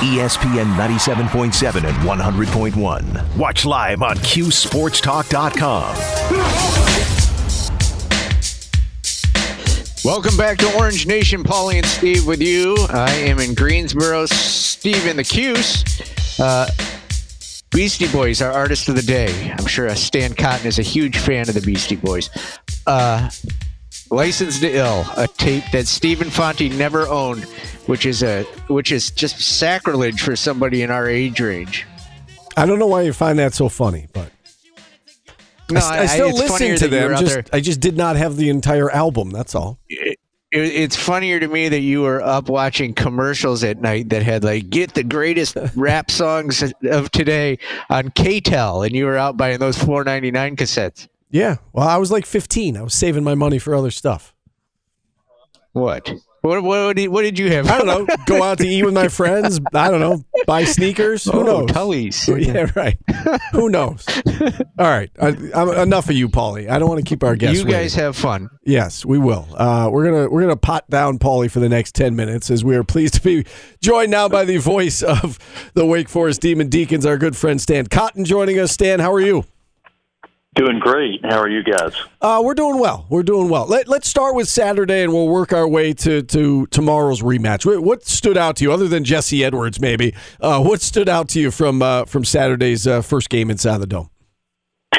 ESPN 97.7 and 100.1. Watch live on QSportsTalk.com. Welcome back to Orange Nation. Paulie and Steve with you. I am in Greensboro. Steve in the Cuse. Uh, Beastie Boys, our artist of the day. I'm sure Stan Cotton is a huge fan of the Beastie Boys. Uh, Licensed to Ill, a tape that Stephen Fonte never owned, which is a which is just sacrilege for somebody in our age range. I don't know why you find that so funny, but No, I, I still it's listen to that you were them. Just there- I just did not have the entire album. That's all. it, it's funnier to me that you were up watching commercials at night that had like get the greatest rap songs of today on KTEL and you were out buying those 4.99 cassettes. Yeah. Well, I was like 15. I was saving my money for other stuff. What? What what did, what did you have? I don't know. Go out to eat with my friends. I don't know. Buy sneakers. Who Oh, knows? Tully's. Yeah, right. Who knows? All right. I, I'm, enough of you, Paulie. I don't want to keep our guests. You guys have fun. Yes, we will. Uh, we're gonna we're gonna pot down Paulie for the next ten minutes, as we are pleased to be joined now by the voice of the Wake Forest Demon Deacons, our good friend Stan Cotton, joining us. Stan, how are you? Doing great. How are you guys? Uh, we're doing well. We're doing well. Let, let's start with Saturday, and we'll work our way to, to tomorrow's rematch. What, what stood out to you, other than Jesse Edwards, maybe? Uh, what stood out to you from uh, from Saturday's uh, first game inside the dome?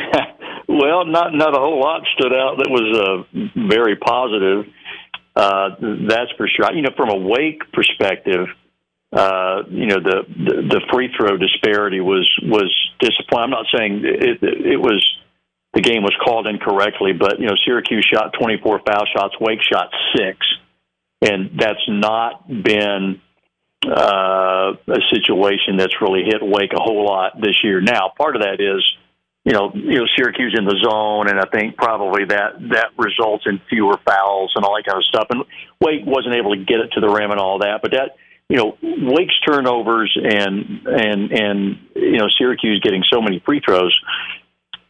Well, not not a whole lot stood out that was uh, very positive. Uh, that's for sure. You know, from a Wake perspective, uh, you know the, the the free throw disparity was was disappointing. I'm not saying it, it was the game was called incorrectly, but you know Syracuse shot 24 foul shots, Wake shot six, and that's not been uh, a situation that's really hit Wake a whole lot this year. Now, part of that is, you know, you know Syracuse in the zone, and I think probably that that results in fewer fouls and all that kind of stuff. And Wake wasn't able to get it to the rim and all that, but that. You know, Wake's turnovers and and and you know Syracuse getting so many free throws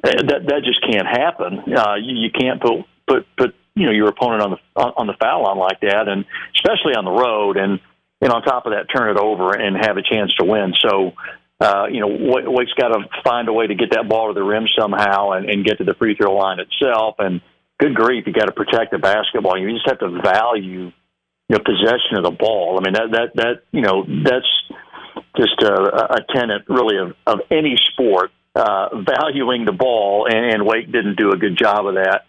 that that just can't happen. Uh, you, you can't put put put you know your opponent on the on, the foul line like that, and especially on the road, and and on top of that, turn it over and have a chance to win. So. Uh, you know, Wa- Wake's got to find a way to get that ball to the rim somehow and, and get to the free throw line itself. And good grief, you got to protect the basketball. You just have to value you know, possession of the ball. I mean, that that that you know, that's just a, a tenet really of, of any sport uh, valuing the ball, and, and Wake didn't do a good job of that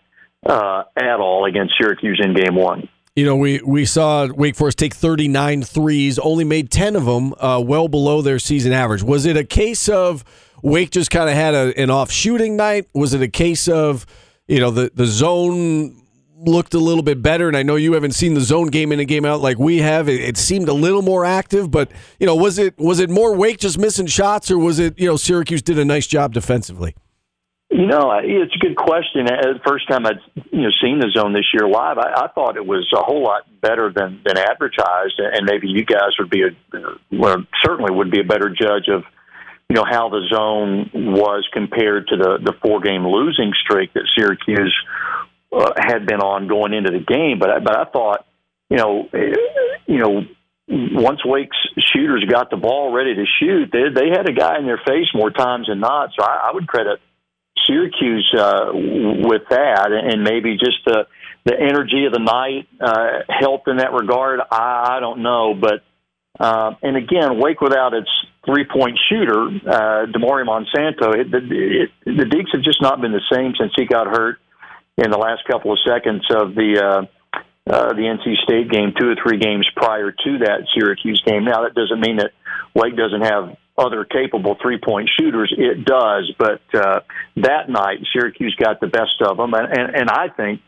uh, at all against Syracuse in game one. You know, we, we saw Wake Forest take 39 threes, only made 10 of them, uh, well below their season average. Was it a case of Wake just kind of had a, an off shooting night? Was it a case of, you know, the, the zone looked a little bit better? And I know you haven't seen the zone game in and game out like we have. It, it seemed a little more active, but, you know, was it was it more Wake just missing shots or was it, you know, Syracuse did a nice job defensively? You know, it's a good question. Uh, first time I'd you know seen the zone this year live, I, I thought it was a whole lot better than than advertised, and maybe you guys would be a well, certainly would be a better judge of you know how the zone was compared to the the four game losing streak that Syracuse uh, had been on going into the game. But but I thought you know eh, you know once Wake's shooters got the ball ready to shoot, they they had a guy in their face more times than not. So I, I would credit Syracuse uh, with that, and maybe just the the energy of the night uh, helped in that regard. I, I don't know, but uh, and again, Wake without its three point shooter, uh, Damari Monsanto, it, it, it, the Deeks have just not been the same since he got hurt in the last couple of seconds of the. Uh, uh, the NC State game, two or three games prior to that Syracuse game. Now, that doesn't mean that Wake doesn't have other capable three point shooters. It does, but uh, that night Syracuse got the best of them, and, and, and I think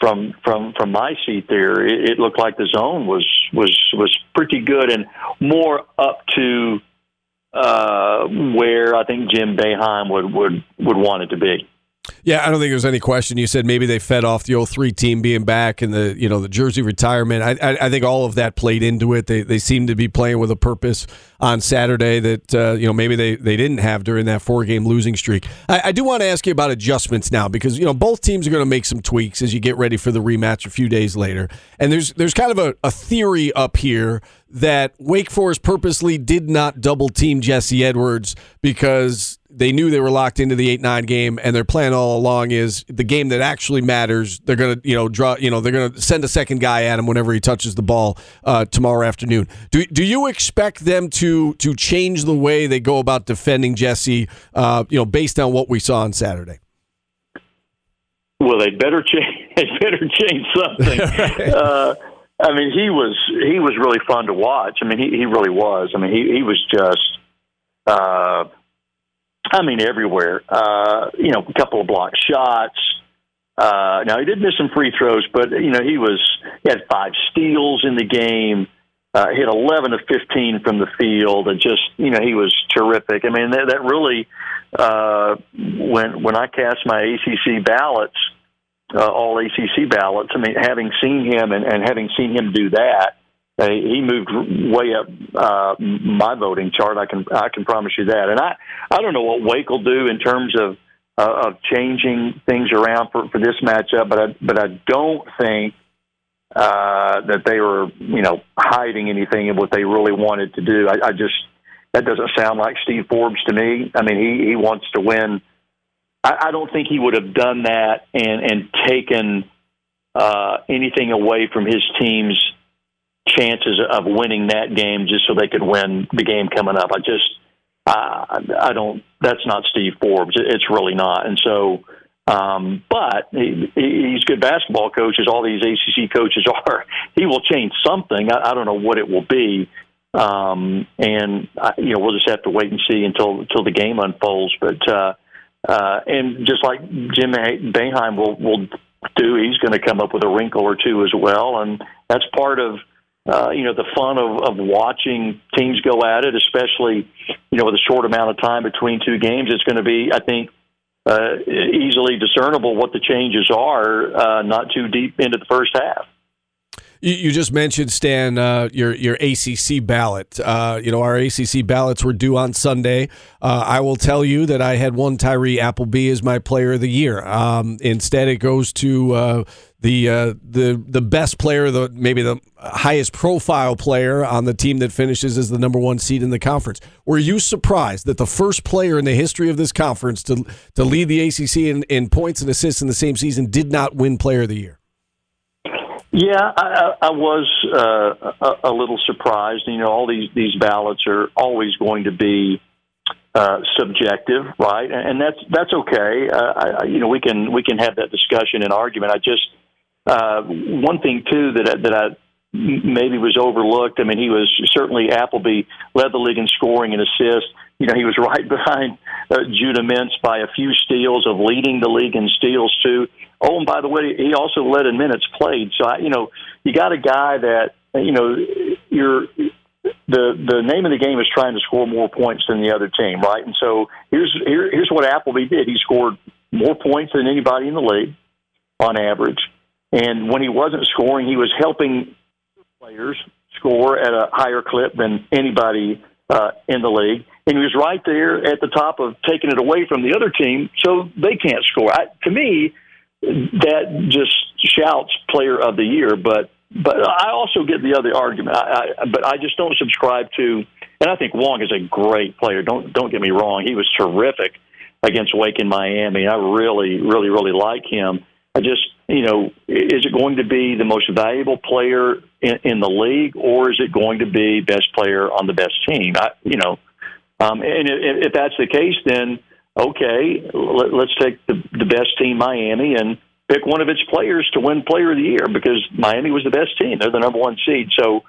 from from from my seat there, it, it looked like the zone was was was pretty good and more up to uh, where I think Jim Boeheim would would would want it to be. Yeah, I don't think there's any question. You said maybe they fed off the 03 team being back and the you know the jersey retirement. I, I, I think all of that played into it. They they seem to be playing with a purpose on Saturday that uh, you know maybe they, they didn't have during that four game losing streak. I, I do want to ask you about adjustments now because you know both teams are going to make some tweaks as you get ready for the rematch a few days later. And there's there's kind of a, a theory up here that Wake Forest purposely did not double team Jesse Edwards because they knew they were locked into the eight nine game, and their plan all along is the game that actually matters. They're gonna, you know, draw, you know, they're gonna send a second guy at him whenever he touches the ball uh, tomorrow afternoon. Do do you expect them to to change the way they go about defending Jesse? Uh, you know, based on what we saw on Saturday. Well, they better change. They better change something. uh, I mean, he was he was really fun to watch. I mean, he he really was. I mean, he he was just. Uh, I mean, everywhere. Uh, you know, a couple of block shots. Uh, now he did miss some free throws, but you know he was he had five steals in the game. Uh, hit 11 of 15 from the field, and just you know he was terrific. I mean that, that really uh, when when I cast my ACC ballots, uh, all ACC ballots. I mean, having seen him and, and having seen him do that, uh, he moved way up uh, my voting chart. I can I can promise you that. And I I don't know what Wake will do in terms of uh, of changing things around for, for this matchup, but I but I don't think uh, that they were you know hiding anything of what they really wanted to do. I, I just that doesn't sound like Steve Forbes to me. I mean, he he wants to win. I, I don't think he would have done that and and taken uh, anything away from his team's chances of winning that game just so they could win the game coming up. I just, I, I don't. That's not Steve Forbes. It's really not. And so, um, but he, he's good basketball coach, as all these ACC coaches are. He will change something. I, I don't know what it will be. Um, and I, you know, we'll just have to wait and see until until the game unfolds. But uh, uh, and just like Jim Boeheim will will do, he's going to come up with a wrinkle or two as well, and that's part of uh, you know, the fun of, of watching teams go at it, especially, you know, with a short amount of time between two games, it's going to be, I think, uh, easily discernible what the changes are, uh, not too deep into the first half. You, you just mentioned Stan uh, your your ACC ballot. Uh, you know our ACC ballots were due on Sunday. Uh, I will tell you that I had one Tyree Appleby as my Player of the Year. Um, instead, it goes to uh, the uh, the the best player, the maybe the highest profile player on the team that finishes as the number one seed in the conference. Were you surprised that the first player in the history of this conference to to lead the ACC in, in points and assists in the same season did not win Player of the Year? Yeah, I, I was uh, a, little surprised. You know, all these these ballots are always going to be uh, subjective, right? And that's that's okay. Uh, I, you know, we can we can have that discussion and argument. I just uh, one thing too that that I maybe was overlooked. I mean, he was certainly Appleby led the league in scoring and assists. You know, he was right behind uh, Judah Mintz by a few steals of leading the league in steals too. Oh, and by the way, he also led in minutes played. So, I, you know, you got a guy that you know you're the the name of the game is trying to score more points than the other team, right? And so here's here, here's what Appleby did. He scored more points than anybody in the league on average, and when he wasn't scoring, he was helping players score at a higher clip than anybody uh, in the league. And he was right there at the top of taking it away from the other team, so they can't score. I, to me, that just shouts player of the year. But but I also get the other argument. I, I, but I just don't subscribe to. And I think Wong is a great player. Don't don't get me wrong. He was terrific against Wake in Miami. I really really really like him. I just you know is it going to be the most valuable player in, in the league or is it going to be best player on the best team? I you know. Um, and if, if that's the case, then okay, let, let's take the, the best team, Miami, and pick one of its players to win Player of the Year because Miami was the best team. They're the number one seed. So,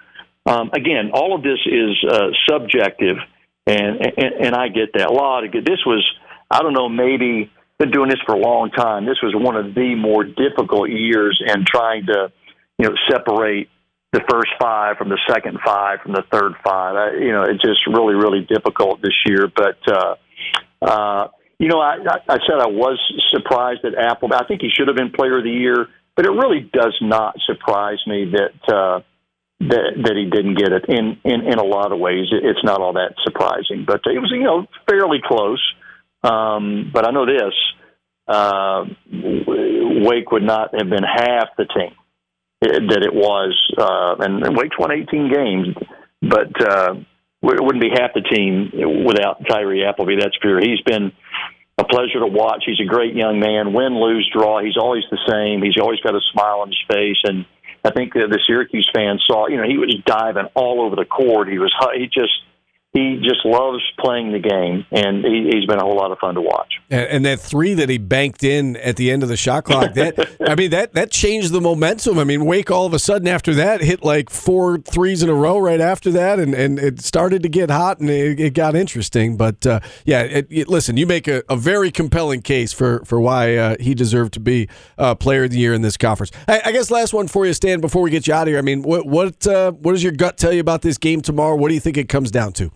um, again, all of this is uh, subjective, and, and and I get that. A lot of. This was, I don't know, maybe been doing this for a long time. This was one of the more difficult years in trying to, you know, separate the first five from the second five from the third five. I, you know, it's just really, really difficult this year. But uh, uh, you know, I, I said I was surprised at Apple. I think he should have been Player of the Year, but it really does not surprise me that uh, that that he didn't get it. In in in a lot of ways, it's not all that surprising. But it was you know fairly close. Um, but I know this: uh, Wake would not have been half the team that it was, uh, and, and Wake's won 18 games. but uh, it wouldn't be half the team without Tyree Appleby. That's sure. He's been a pleasure to watch. He's a great young man. Win, lose, draw. He's always the same. He's always got a smile on his face, and I think the Syracuse fans saw. You know, he was diving all over the court. He was. He just he just loves playing the game, and he, has been a whole lot of fun to watch. And, and, that three that he banked in at the end of the shot clock, that I mean, that that changed the momentum. I mean, Wake all of a sudden after that hit like four threes in a row right after that, and, and it started to get hot and it, it got interesting. But uh, yeah, it, it, listen, you make a, a, very compelling case for for why uh, he deserved to be uh, Player of the Year in this conference. I, I, guess last one for you, Stan, before we get you out of here. I mean, what what uh, what does your gut tell you about this game tomorrow? What do you think it comes down to?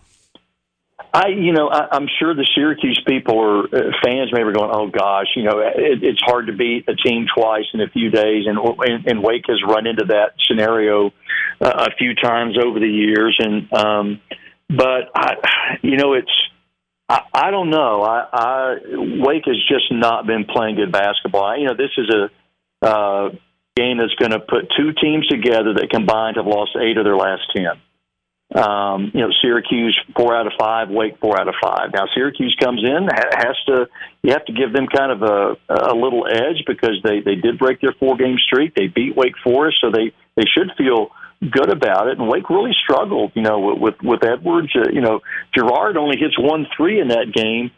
I, you know, I, I'm sure the Syracuse people or uh, fans may be going, "Oh gosh, you know, it, it's hard to beat a team twice in a few days," and and, and Wake has run into that scenario uh, a few times over the years. And um, but I, you know, it's I, I don't know. I, I Wake has just not been playing good basketball. You know, this is a uh, game that's going to put two teams together that combined have lost eight of their last ten. Um, you know, Syracuse four out of five, Wake four out of five. Now Syracuse comes in has to you have to give them kind of a a little edge because they they did break their four game streak. They beat Wake Forest, so they they should feel good about it. And Wake really struggled, you know, with with Edwards. Uh, you know, Girard only hits one three in that game,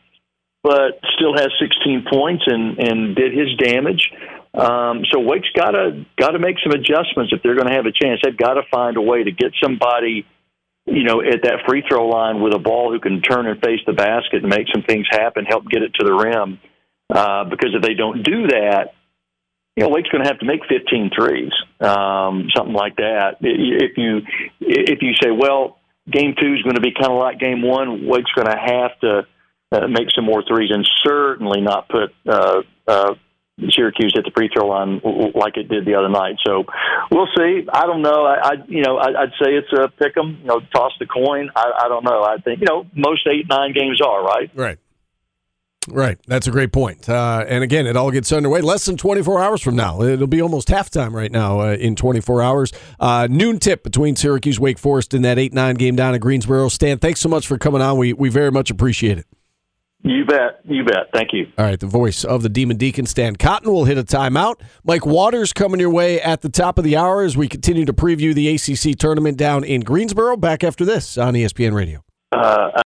but still has 16 points and and did his damage. Um, so Wake's got to got to make some adjustments if they're going to have a chance. They've got to find a way to get somebody you know, at that free throw line with a ball who can turn and face the basket and make some things happen, help get it to the rim. Uh, because if they don't do that, you know, Wake's going to have to make 15 threes, um, something like that. If you if you say, well, game two is going to be kind of like game one, Wake's going to have to uh, make some more threes and certainly not put uh, uh, Syracuse at the free throw line like it did the other night. So we'll see. I don't know. I, I you know I, I'd say it's a pick 'em. You know, toss the coin. I, I don't know. I think you know most eight nine games are right. Right. Right. That's a great point. Uh, and again, it all gets underway less than 24 hours from now. It'll be almost halftime right now uh, in 24 hours. Uh, noon tip between Syracuse, Wake Forest in that 8 9 game down at Greensboro. Stan, thanks so much for coming on. We, we very much appreciate it. You bet. You bet. Thank you. All right. The voice of the Demon Deacon, Stan Cotton, will hit a timeout. Mike Waters coming your way at the top of the hour as we continue to preview the ACC tournament down in Greensboro. Back after this on ESPN Radio. Uh,